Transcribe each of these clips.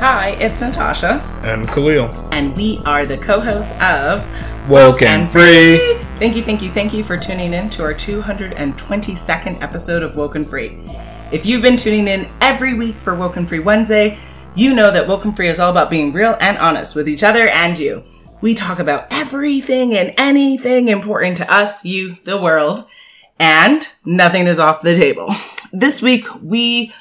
Hi, it's Natasha, And Khalil. and we are the co hosts of Woken Free. Thank you, thank you, thank you for tuning in to our 222nd episode of Woken Free. If you've been tuning in every week for Woken Free Wednesday, you know that Woken Free is all about being real and honest with each other and you. We talk about everything and anything important to us, you, the world, and nothing is off the table. This week, we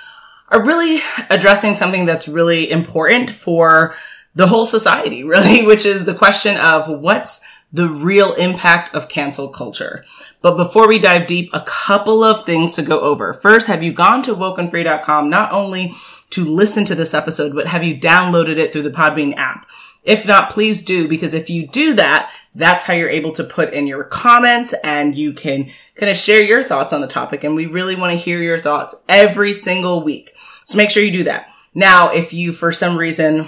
are really addressing something that's really important for the whole society, really, which is the question of what's the real impact of cancel culture. But before we dive deep, a couple of things to go over. First, have you gone to wokenfree.com not only to listen to this episode, but have you downloaded it through the Podbean app? If not, please do, because if you do that, that's how you're able to put in your comments and you can kind of share your thoughts on the topic. And we really want to hear your thoughts every single week. So make sure you do that. Now, if you, for some reason,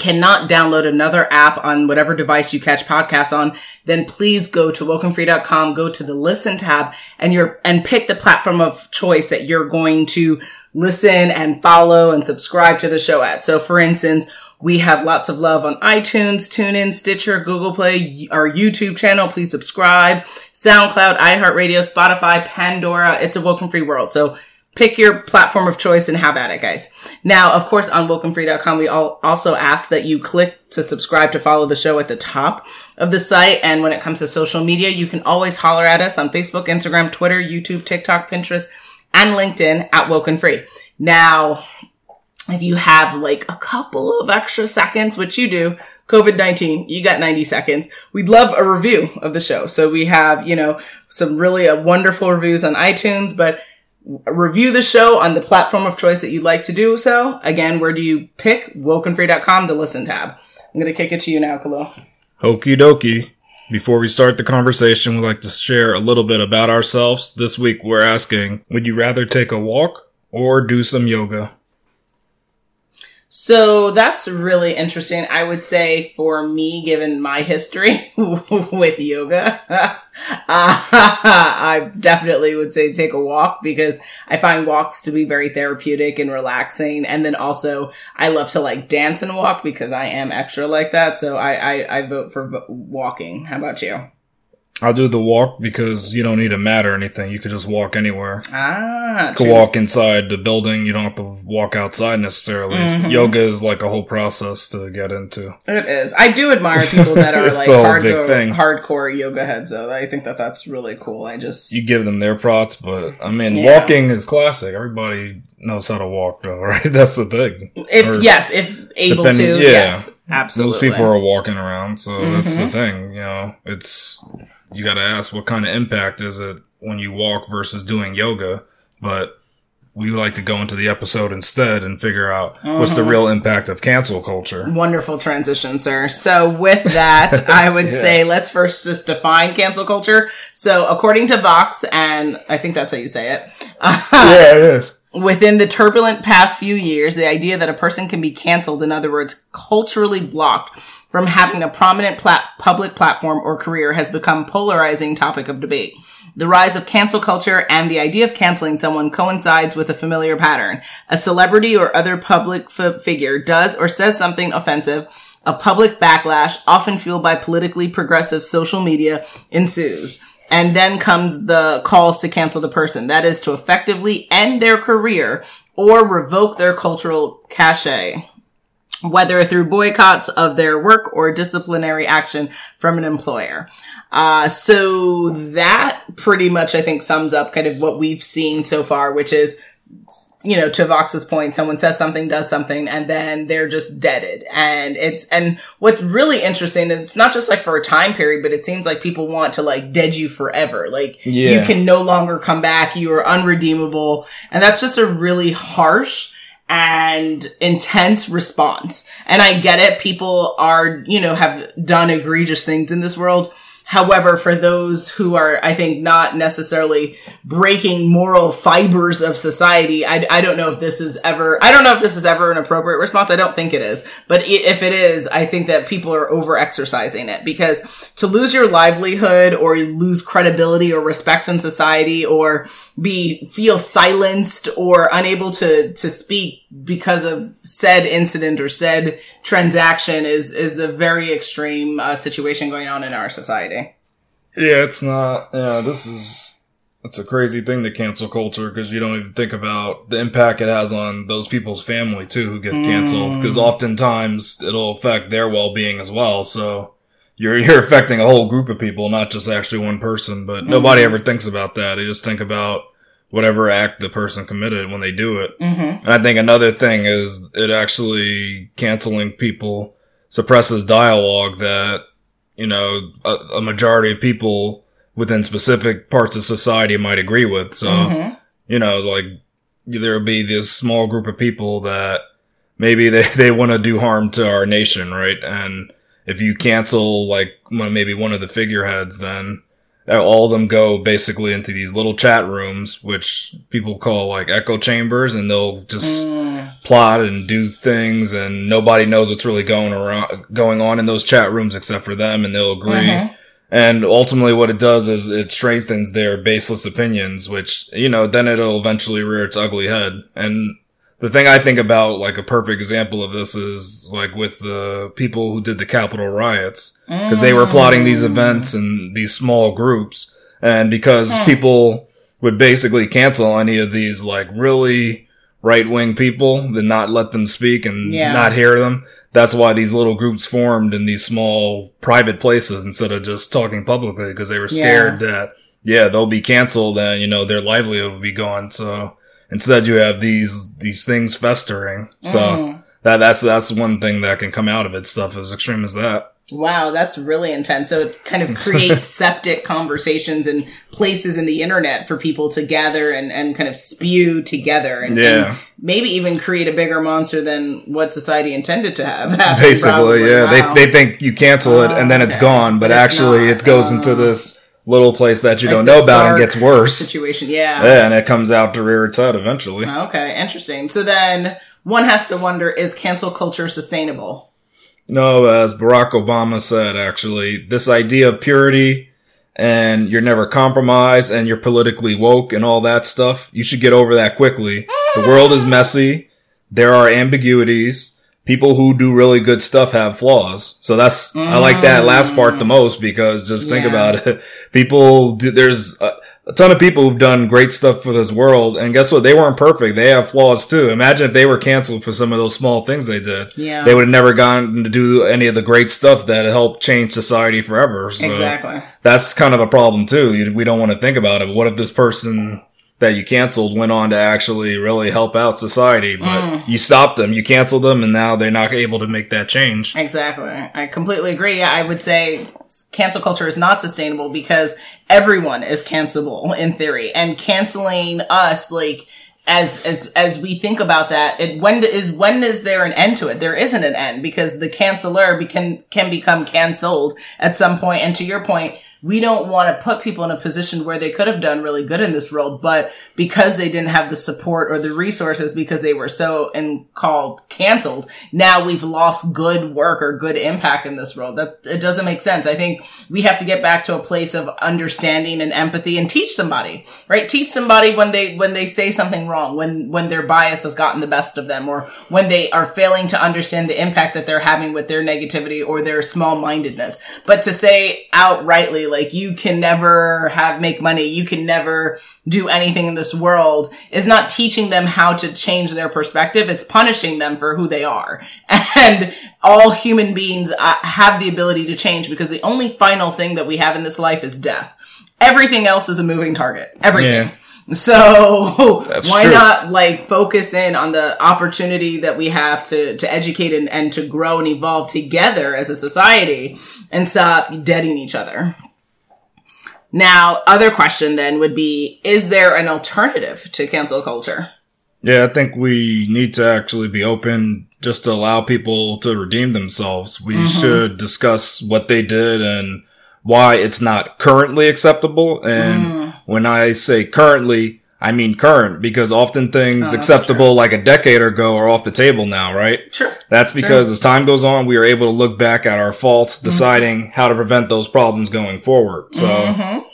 cannot download another app on whatever device you catch podcasts on, then please go to wokenfree.com, go to the listen tab and you're, and pick the platform of choice that you're going to listen and follow and subscribe to the show at. So for instance, we have lots of love on iTunes, TuneIn, Stitcher, Google Play, our YouTube channel. Please subscribe. SoundCloud, iHeartRadio, Spotify, Pandora. It's a woken free world. So pick your platform of choice and have at it, guys. Now, of course, on wokenfree.com, we all also ask that you click to subscribe to follow the show at the top of the site. And when it comes to social media, you can always holler at us on Facebook, Instagram, Twitter, YouTube, TikTok, Pinterest, and LinkedIn at Woken Free. Now, if you have like a couple of extra seconds, which you do, COVID-19, you got 90 seconds. We'd love a review of the show. So we have, you know, some really uh, wonderful reviews on iTunes, but review the show on the platform of choice that you'd like to do so. Again, where do you pick? Wokenfree.com, the listen tab. I'm going to kick it to you now, Khalil. Okie dokie. Before we start the conversation, we'd like to share a little bit about ourselves. This week, we're asking Would you rather take a walk or do some yoga? So that's really interesting. I would say for me, given my history with yoga, uh, I definitely would say take a walk because I find walks to be very therapeutic and relaxing. And then also I love to like dance and walk because I am extra like that. So I, I, I vote for walking. How about you? I'll do the walk because you don't need a mat or anything. You could just walk anywhere. Ah, You could true. walk inside the building. You don't have to walk outside necessarily. Mhm. Yoga is like a whole process to get into. It is. I do admire people that are like a whole big hardcore, thing. hardcore yoga heads though. I think that that's really cool. I just, You give them their props, but I mean, Yeah. walking is classic. Everybody knows how to walk, though, right? That's the thing. if, or yes, if able to, yeah. yes, absolutely. Most people are walking around, so that's the Mhm. thing. You know, it's you got to ask what kind of impact is it when you walk versus doing yoga. But we like to go into the episode instead and figure out what's the Mhm. real impact of cancel culture. Wonderful transition, sir. So with that, I would Yeah. say let's first just define cancel culture. So according to Vox, and I think that's how you say it, yeah, it is. Within the turbulent past few years, the idea that a person can be canceled, in other words, culturally blocked from having a prominent plat- public platform or career has become polarizing topic of debate. The rise of cancel culture and the idea of canceling someone coincides with a familiar pattern. A celebrity or other public f- figure does or says something offensive. A public backlash, often fueled by politically progressive social media, ensues. And then comes the calls to cancel the person. That is to effectively end their career or revoke their cultural cachet whether through boycotts of their work or disciplinary action from an employer. Uh, so that pretty much, I think, sums up kind of what we've seen so far, which is, you know, to Vox's point, someone says something, does something, and then they're just deaded. And it's, and what's really interesting, and it's not just like for a time period, but it seems like people want to like dead you forever. Like you can no longer come back. You are unredeemable. And that's just a really harsh and intense response. And I get it. People are, you know, have done egregious things in this world. However, for those who are, I think, not necessarily breaking moral fibers of society, I, I don't know if this is ever, I don't know if this is ever an appropriate response. I don't think it is. But if it is, I think that people are over exercising it because to lose your livelihood or lose credibility or respect in society or be, feel silenced or unable to, to speak because of said incident or said transaction is, is a very extreme uh, situation going on in our society. Yeah, it's not. Yeah, this is. It's a crazy thing, to cancel culture, because you don't even think about the impact it has on those people's family too who get canceled. Because oftentimes it'll affect their well-being as well. So you're you're affecting a whole group of people, not just actually one person. But nobody ever thinks about that. They just think about whatever act the person committed when they do it. Mm-hmm. And I think another thing is it actually canceling people suppresses dialogue that, you know, a, a majority of people within specific parts of society might agree with. So, Mhm. you know, like there'll be this small group of people that maybe they, they want to do harm to our nation, right? And if you cancel like maybe one of the figureheads, then all of them go basically into these little chat rooms, which people call like echo chambers, and they'll just Mm. plot and do things, and nobody knows what's really going around, going on in those chat rooms except for them, and they'll agree. Mhm. And ultimately, what it does is it strengthens their baseless opinions, which, you know, then it'll eventually rear its ugly head. And the thing I think about, like a perfect example of this is like with the people who did the Capitol riots, because they were plotting these mm. events in these small groups. And because people would basically cancel any of these like really right wing people, then not let them speak and Yeah. not hear them. That's why these little groups formed in these small private places instead of just talking publicly because they were scared that, yeah, they'll be canceled and, you know, their livelihood will be gone. So instead you have these, these things festering. So Mm. that, that's, that's one thing that can come out of it. Stuff as extreme as that. Wow, that's really intense. So it kind of creates septic conversations and places in the internet for people to gather and, and kind of spew together and, Yeah. and maybe even create a bigger monster than what society intended to have. happen, Basically, probably. yeah. Wow. They, they think you cancel it and then it's Okay. gone, but, But actually it goes Oh. into this little place that you Like don't know about and gets worse. situation. Yeah. Yeah, and it comes out to rear its head eventually. Okay, interesting. So then one has to wonder, is cancel culture sustainable? No, as Barack Obama said, actually, this idea of purity and you're never compromised and you're politically woke and all that stuff, you should get over that quickly. The world is messy. There are ambiguities. People who do really good stuff have flaws. So that's, I like that mm. last part the most because just think Yeah. about it. People do, there's a, a ton of people who've done great stuff for this world. And guess what? They weren't perfect. They have flaws too. Imagine if they were canceled for some of those small things they did Yeah. they would have never gotten to do any of the great stuff that helped change society forever. So Exactly. that's kind of a problem too. We don't want to think about it. What if this person that you canceled went on to actually really help out society, but Mm. you stopped them, you canceled them, and now they're not able to make that change. Exactly. I completely agree. I would say cancel culture is not sustainable because everyone is cancelable in theory and canceling us like as as as we think about that it when is when is there an end to it there isn't an end because the canceller can can become canceled at some point. point and to your point we don't want to put people in a position where they could have done really good in this role, but because they didn't have the support or the resources because they were so and called canceled, now we've lost good work or good impact in this role. That it doesn't make sense. I think we have to get back to a place of understanding and empathy and teach somebody, right? Teach somebody when they when they say something wrong, when when their bias has gotten the best of them, or when they are failing to understand the impact that they're having with their negativity or their small mindedness. But to say outrightly, like you can never have make money, you can never do anything in this world is not teaching them how to change their perspective. It's punishing them for who they are. And all human beings uh, have the ability to change because the only final thing that we have in this life is death. Everything else is a moving target. Everything. So That's why true. not like focus in on the opportunity that we have to to educate and, and to grow and evolve together as a society and stop deading each other. Now, other question then would be, is there an alternative to cancel culture? Yeah, I think we need to actually be open just to allow people to redeem themselves. We should discuss what they did and why it's not currently acceptable. And Mm. when I say currently, I mean current because often things Oh, that's acceptable like a decade ago are off the table now, right? Sure. That's because as time goes on, we are able to look back at our faults, Mm-hmm. deciding how to prevent those problems going forward. So, Mhm.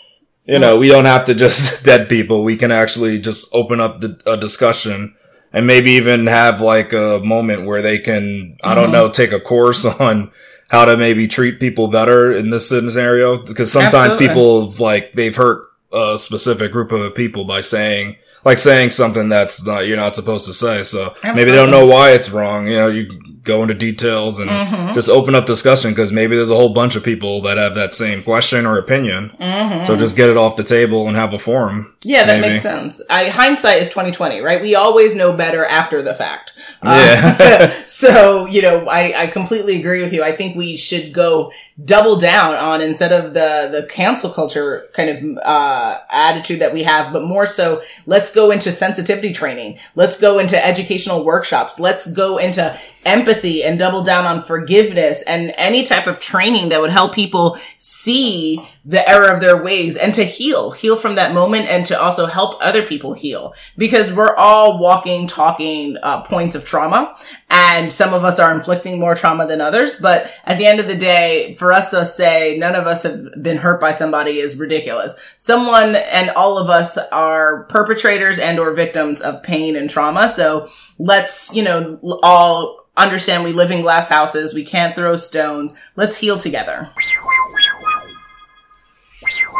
you know, we don't have to just dead people. We can actually just open up the, a discussion and maybe even have like a moment where they can, I don't Mhm. know, take a course on how to maybe treat people better in this scenario. Because sometimes Absolutely. people like they've hurt a specific group of people by saying, like saying something that's not, you're not supposed to say. So maybe they don't know why it's wrong. You know, you go into details and Mhm. just open up discussion because maybe there's a whole bunch of people that have that same question or opinion. Mhm. So just get it off the table and have a forum. Yeah, that Maybe. makes sense. I, hindsight is twenty twenty, right? We always know better after the fact. Yeah. Uh, so you know, I, I completely agree with you. I think we should go double down on instead of the the cancel culture kind of uh, attitude that we have, but more so, let's go into sensitivity training. Let's go into educational workshops. Let's go into empathy and double down on forgiveness and any type of training that would help people see the error of their ways and to heal, heal from that moment and to also help other people heal because we're all walking, talking uh, points of trauma and some of us are inflicting more trauma than others. But at the end of the day, for us to say none of us have been hurt by somebody is ridiculous. Someone and all of us are perpetrators and or victims of pain and trauma. So let's, you know, all understand we live in glass houses. We can't throw stones. Let's heal together.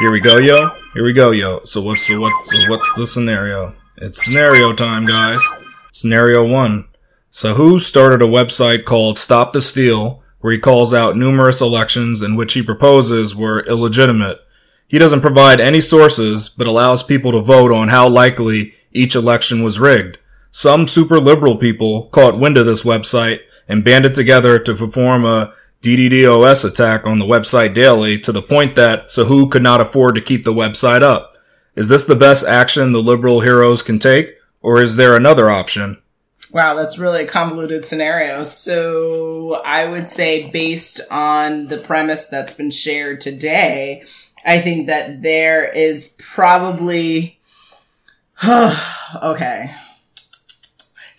Here we go, yo. Here we go, yo. So what's so what's so what's the scenario? It's scenario time, guys. Scenario one. Sahu started a website called Stop the Steal, where he calls out numerous elections in which he proposes were illegitimate. He doesn't provide any sources, but allows people to vote on how likely each election was rigged. Some super liberal people caught wind of this website and banded together to perform a DDoS attack on the website daily to the point that Sahu could not afford to keep the website up. Is this the best action the liberal heroes can take, or is there another option? Wow, that's really a convoluted scenario. So I would say based on the premise that's been shared today, I think that there is probably, okay.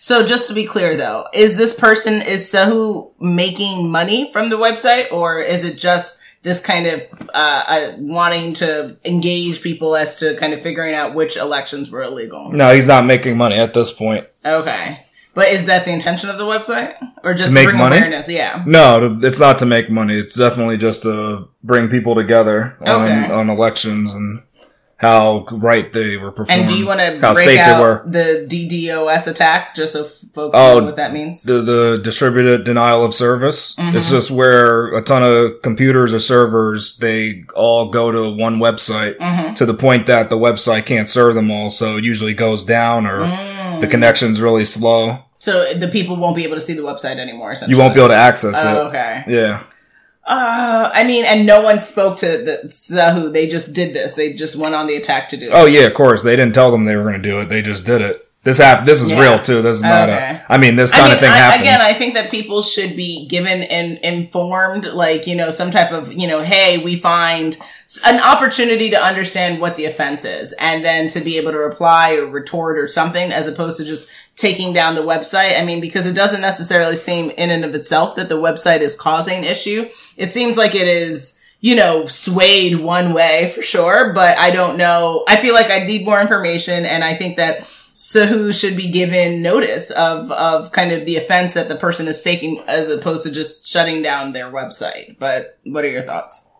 So just to be clear though, is this person, is Sahu making money from the website or is it just this kind of, uh, wanting to engage people as to kind of figuring out which elections were illegal? No, he's not making money at this point. Okay. But is that the intention of the website? Or just To make bring money? awareness? Yeah. No, it's not to make money. It's definitely just to bring people together on, Okay. on elections and how right they were performing. And do you want to how break safe they were. the DDoS attack just so folks Oh, know what that means? the, the distributed denial of service. Mm-hmm. It's just where a ton of computers or servers, they all go to one website Mm-hmm. to the point that the website can't serve them all. So it usually goes down or Mm. the connection's really slow. So the people won't be able to see the website anymore. You won't be able to access Oh, it. okay. Yeah. Uh, I mean, and no one spoke to the Sahu. They just did this. They just went on the attack to do. Oh yeah, of course. They didn't tell them they were going to do it. They just did it. This app, this is Yeah. real too. This is not Okay. a, I mean, this I kind mean, of thing I, happens. again, I think that people should be given and informed, like you know, some type of you know, hey, we find an opportunity to understand what the offense is, and then to be able to reply or retort or something, as opposed to just taking down the website. I mean, because it doesn't necessarily seem in and of itself that the website is causing issue. It seems like it is. You know, swayed one way for sure, but I don't know. I feel like I need more information, and I think that Sahu should be given notice of of kind of the offense that the person is taking, as opposed to just shutting down their website. But what are your thoughts?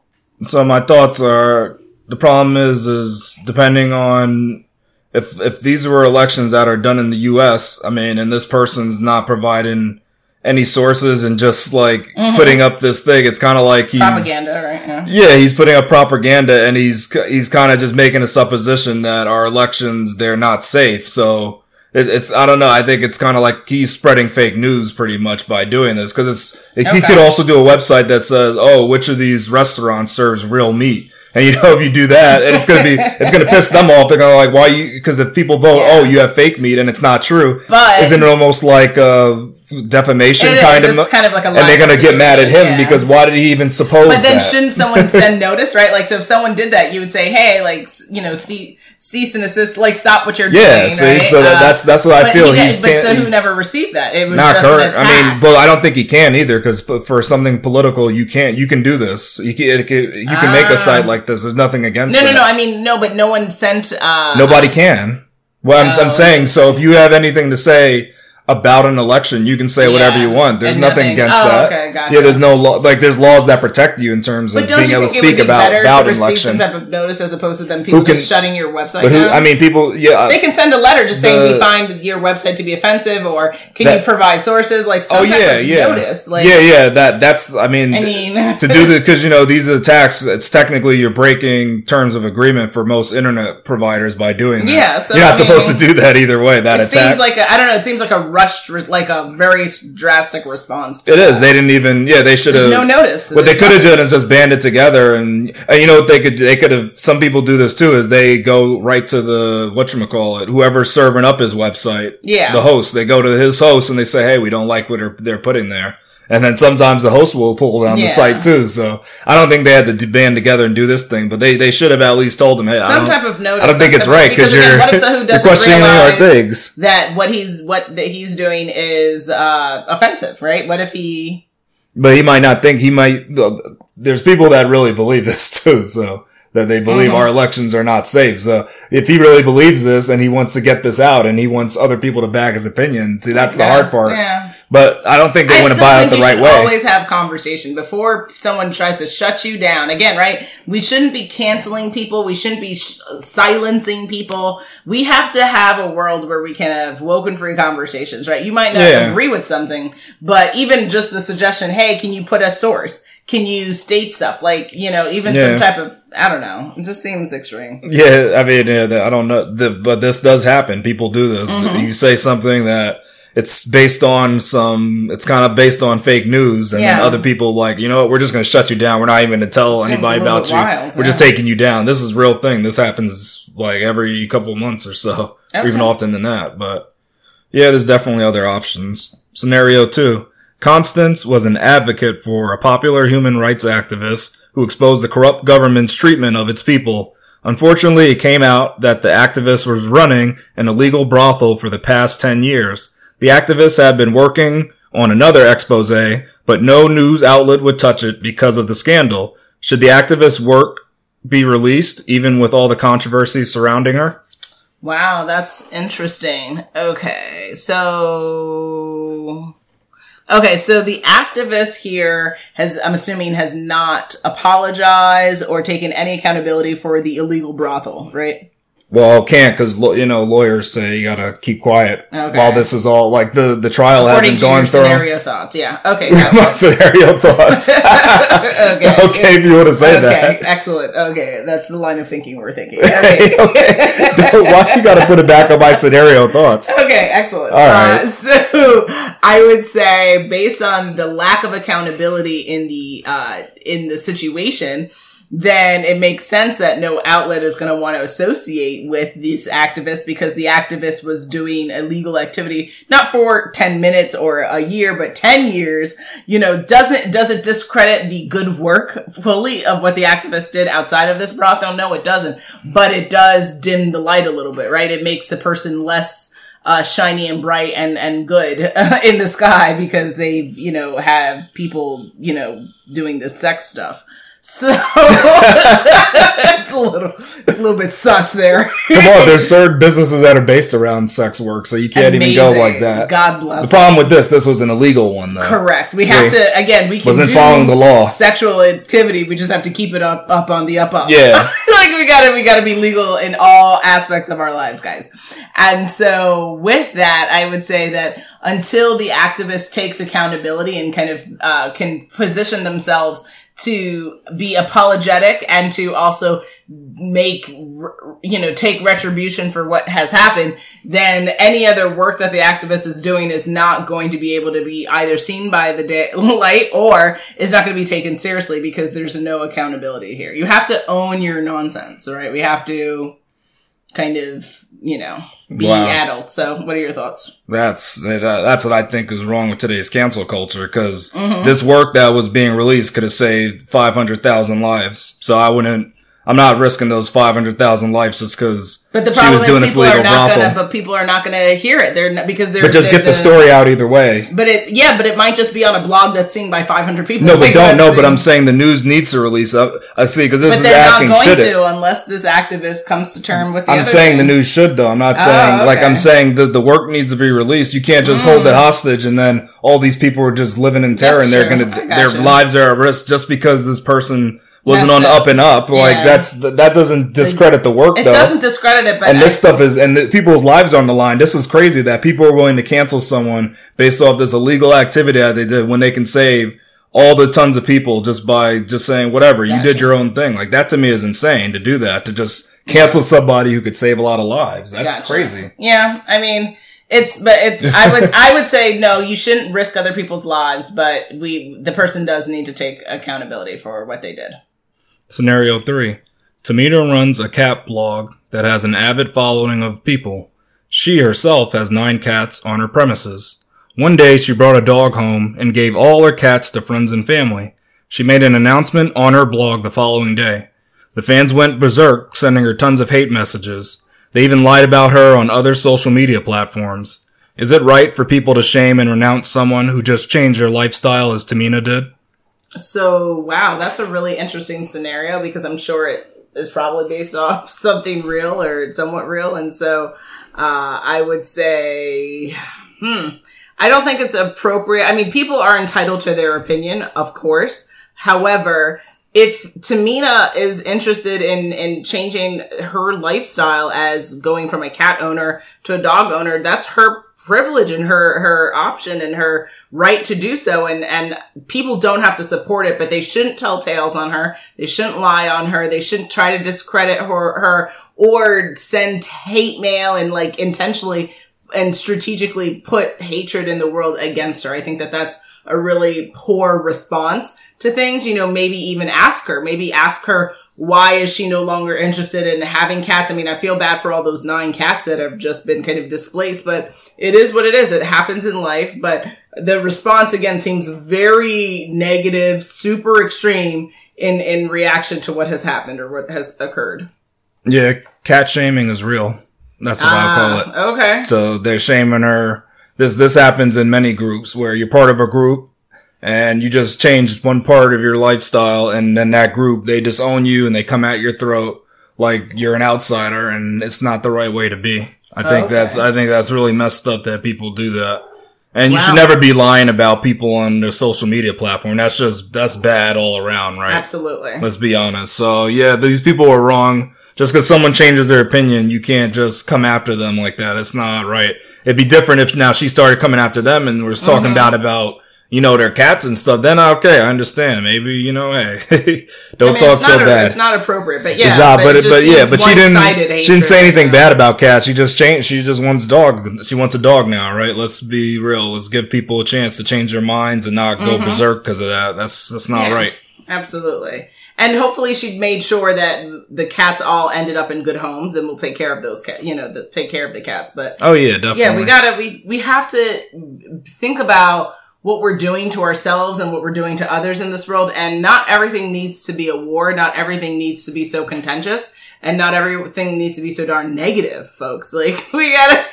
So my thoughts are the problem is is depending on if if these were elections that are done in the US, I mean, and this person's not providing any sources and just like putting up this thing, it's kind of like he's Propaganda, right? Yeah. Yeah, he's putting up propaganda and he's he's kind of just making a supposition that our elections they're not safe. So it, it's I don't know. I think it's kind of like he's spreading fake news pretty much by doing this because it's he could also do a website that says, "Oh, which of these restaurants serves real meat?" And you know, if you do that, and it's gonna be it's gonna piss them off. They're gonna like, why you? Because if people vote, Yeah. oh, you have fake meat, and it's not true. But- isn't it almost like uh defamation It is. kind of, It's kind of like a and they're gonna get mad at him yeah. because why did he even suppose But then that? shouldn't someone send notice, right? Like, so if someone did that, you would say, "Hey, like, you know, see, cease and assist, like, stop what you're doing. yeah, doing." see, right? so Uh, that's that's what I feel. he He's but Sahu never received that? It was not just an current. I mean, but I don't think he can either because for something political, you can't. You can do this. You can. You can make Ah. a site like this. There's nothing against. no, no, that. no. I mean, no, but no one sent. uh Nobody can. Well, I'm. I'm saying, so if you have anything to say about an election, you can say whatever you want. There's nothing nothing- against oh, that. okay, gotcha. Yeah, there's no law, like there's laws that protect you in terms of being able to think it would speak be about, about to an receive some election. type of notice as opposed to them people Who can- just shutting your website who, down? I mean, people, yeah. they can send a letter just saying we find your website to be offensive, or can That- you provide sources like some Oh yeah, yeah, notice? Like, yeah, yeah. That that's. I mean, I mean, to do the because you know these attacks. It's technically you're breaking terms of agreement for most internet providers by doing that. Yeah, so, you're not I supposed mean, to do that either way. That it attack. seems like a, I don't know. It seems like a rushed, re- like a very drastic response. To it is. that. They didn't even. Yeah, they should have. No notice. What they could have done is just band it together, and, and you know what they could they could have. Some people do this too, is they go right to the what you call it, whoever's serving up his website, Yeah. the host. They go to his host and they say, "Hey, we don't like what they're putting there." And then sometimes the host will pull down Yeah. the site too. So I don't think they had to band together and do this thing, but they, they should have at least told them, "Hey, I Some don't, type of notice. I don't think it's right because you're, what if someone you're questioning our things." that what he's what that he's doing is uh offensive, right? What if he? But he might not think he might. There's people that really believe this too, so that they believe Mm-hmm. our elections are not safe. So if he really believes this and he wants to get this out and he wants other people to back his opinion, see that's the hard part. Yeah. But I don't think they I want to buy it the right way. Always have conversation before someone tries to shut you down. Again, right? We shouldn't be canceling people. We shouldn't be sh- silencing people. We have to have a world where we can have woken free conversations, right? You might not Yeah. agree with something, but even just the suggestion, hey, can you put a source? Can you state stuff like you know even Yeah. some type of I don't know? It just seems extreme. Yeah, I mean, yeah, I don't know, the, but this does happen. People do this. Mm-hmm. You say something that it's based on some, it's kind of based on fake news, and then other people like, you know what, we're just going to shut you down. We're not even going to tell anybody about you. wild, we're just taking you down. This is a real thing. This happens like every couple months or so, or even often than that. But yeah, there's definitely other options. Scenario two. Constance was an advocate for a popular human rights activist who exposed the corrupt government's treatment of its people. Unfortunately, it came out that the activist was running an illegal brothel for the past 10 years. The activist had been working on another expose, but no news outlet would touch it because of the scandal. Should the activist's work be released, even with all the controversy surrounding her? Wow, that's interesting. Okay, so okay, so the activist here has, I'm assuming, has not apologized or taken any accountability for the illegal brothel, right? Well, can't because you know lawyers say you gotta keep quiet Okay. while this is all like the the trial According hasn't to gone through. scenario thoughts, yeah. Okay, My scenario thoughts. okay. okay, if you want to say Okay, that. Okay, excellent. Okay, that's the line of thinking we're thinking. Okay. okay. Why you gotta put it back on my scenario thoughts? Okay, excellent. All right. Uh, so I would say, based on the lack of accountability in the uh, in the situation, then it makes sense that no outlet is going to want to associate with this activist because the activist was doing illegal activity not for 10 minutes or a year but 10 years you know doesn't does it discredit the good work fully of what the activist did outside of this brothel no it doesn't. But it does dim the light a little bit right? It makes the person less uh, shiny and bright and, and good in the sky because they've, you know, have people, you know, doing this sex stuff. So it's a little, a little bit sus there. Come on, there's certain businesses that are based around sex work, so you can't even go like that. God bless. The problem with this, this was an illegal one though. Correct. We have to again. We can Wasn't following the law. Sexual activity. We just have to keep it up, up on the up up. Yeah. like we gotta, we gotta be legal in all aspects of our lives, guys. And so with that, I would say that until the activist takes accountability and kind of uh, can position themselves to be apologetic and to also make you know take retribution for what has happened then any other work that the activist is doing is not going to be able to be either seen by the day- light or is not going to be taken seriously because there's no accountability here. You have to own your nonsense right? We have to kind of, you know, be Wow. adults. So, what are your thoughts? That's that, that's what I think is wrong with today's cancel culture because Mm-hmm. this work that was being released could have saved five hundred thousand lives. So I wouldn't. I'm not risking those five hundred thousand lives just because the she was doing is this legal not brothel. gonna, but people are not gonna hear it. They're not, because they're. but just they're get the story out either way. But it, yeah, but it might just be on a blog that's seen by 500 people. No, but Like, don't know. But I'm saying the news needs to release. I, I see because this But is they're asking not going should it. to unless this activist comes to term with the I'm saying the news should though. I'm not saying like okay. Mm, I'm saying the the work needs to be released. You can't just hold it hostage and then all these people are just living in terror That's and they're gonna I their lives are at risk just because this person wasn't on up. up and up. Like Yeah. that's that doesn't discredit the work It though. doesn't discredit it, but and this stuff is and the, people's lives are on the line. This is crazy that people are willing to cancel someone based off this illegal activity that they did when they can save all the tons of people just by just saying whatever you did your own thing. Like that to me is insane to do that to just cancel somebody who could save a lot of lives. That's Gotcha. crazy. Yeah, I mean, it's but it's. I would I would say no. You shouldn't risk other people's lives, but we the person does need to take accountability for what they did. Scenario three. Tamina runs a cat blog that has an avid following of people. She herself has nine cats on her premises. One day she brought a dog home and gave all her cats to friends and family. She made an announcement on her blog the following day. The fans went berserk, sending her tons of hate messages. They even lied about her on other social media platforms. Is it right for people to shame and renounce someone who just changed their lifestyle as Tamina did? So wow, that's a really interesting scenario because I'm sure it is probably based off something real or somewhat real, and so uh, I would say, hmm, I don't think it's appropriate. I mean, people are entitled to their opinion, of course. However, if Tamina is interested in in changing her lifestyle as going from a cat owner to a dog owner, that's her privilege and her her option and her right to do so. And and people don't have to support it but they shouldn't tell tales on her. They shouldn't lie on her. They shouldn't try to discredit her her or send hate mail and like intentionally and strategically put hatred in the world against her. I think that that's a really poor response to things. You know maybe even ask her maybe ask her why is she no longer interested in having cats? I mean, I feel bad for all those nine cats that have just been kind of displaced, but it is what it is. It happens in life, but the response again seems very negative, super extreme in, in reaction to what has happened or what has occurred. Yeah, cat shaming is real. That's what I call it. Ah, Okay. So they're shaming her. This this happens in many groups where you're part of a group and you just changed one part of your lifestyle and then that group they disown you and they come at your throat like you're an outsider and it's not the right way to be. I think Okay. that's I think that's really messed up that people do that. And you should never be lying about people on their social media platform. That's just that's bad all around, right? Absolutely. Let's be honest. So yeah, these people are wrong. Just because someone changes their opinion, you can't just come after them like that. It's not right. It'd be different if now she started coming after them and we're talking Mm-hmm. about about you know their cats and stuff. Then okay, I understand. Maybe you know, hey, don't mean, talk so a- bad. It's not appropriate, but yeah. It's not, but it it, but yeah, but she didn't. She didn't say anything bad about cats. She just changed. She just wants dog. She wants a dog now, right? Let's be real. Let's give people a chance to change their minds and not go berserk because of that. That's that's not Mm-hmm. Yeah. right. Absolutely. And hopefully she made sure that the cats all ended up in good homes and we'll take care of those cats, you know, the, take care of the cats. But Oh yeah, definitely. yeah, we gotta, we, we have to think about what we're doing to ourselves and what we're doing to others in this world. And not everything needs to be a war. Not everything needs to be so contentious and not everything needs to be so darn negative, folks. Like we gotta,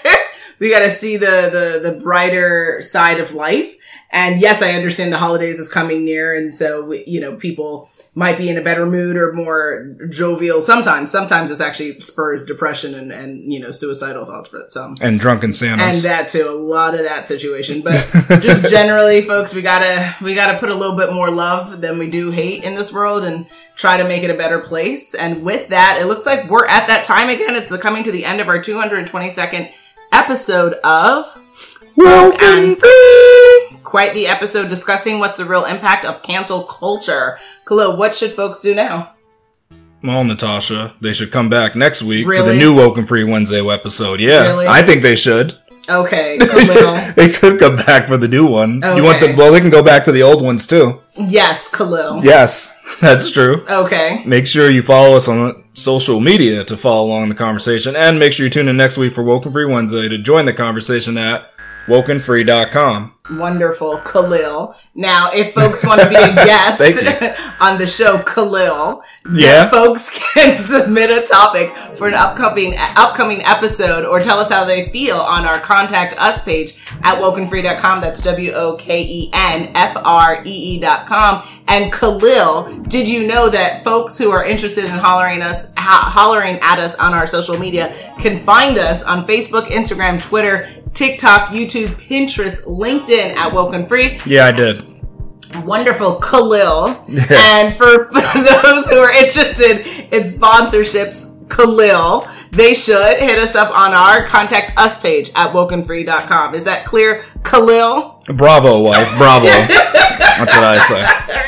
we gotta see the, the, the brighter side of life. And yes, I understand the holidays is coming near. And so, we, you know, people might be in a better mood or more jovial sometimes. Sometimes this actually spurs depression and, and, you know, suicidal thoughts for some and drunken Santas. and that too a lot of that situation but just generally folks we gotta we gotta put a little bit more love than we do hate in this world and try to make it a better place and with that it looks like we're at that time again it's the coming to the end of our 222nd episode of Woken Free. Quite the episode discussing what's the real impact of cancel culture. Khalil, what should folks do now? Well, Natasha, they should come back next week for the new Woken Free Wednesday episode. Yeah, Really? I think they should. Okay, Khalil. they could come back for the new one. You want the well? They can go back to the old ones too. yes, Khalil. Yes, that's true. Okay. Make sure you follow us on social media to follow along the conversation. And make sure you tune in next week for Woken Free Wednesday to join the conversation at wokenfree.com. Wonderful, Khalil. Now, if folks want to be a guest on the show, Khalil, Yeah. folks can submit a topic for an upcoming upcoming episode or tell us how they feel on our contact us page at wokenfree.com. That's W O K E N F R E E.com. And Khalil, did you know that folks who are interested in hollering us ho- hollering at us on our social media can find us on Facebook, Instagram, Twitter, TikTok, YouTube, Pinterest, LinkedIn at Woken Free. Yeah, I did. Wonderful Khalil. And for, for those who are interested in sponsorships, Khalil, they should hit us up on our contact us page at wokenfree.com. Is that clear, Khalil? Bravo, wife. Bravo. That's what I say.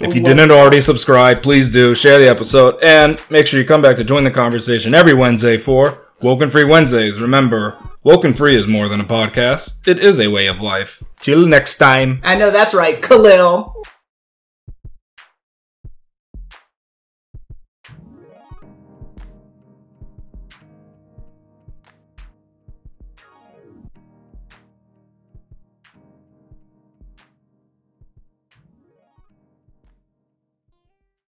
If you didn't already subscribe, please do. Share the episode and make sure you come back to join the conversation every Wednesday for Woken Free Wednesdays. Remember, Woken Free is more than a podcast. It is a way of life. Till next time. I know that's right, Khalil.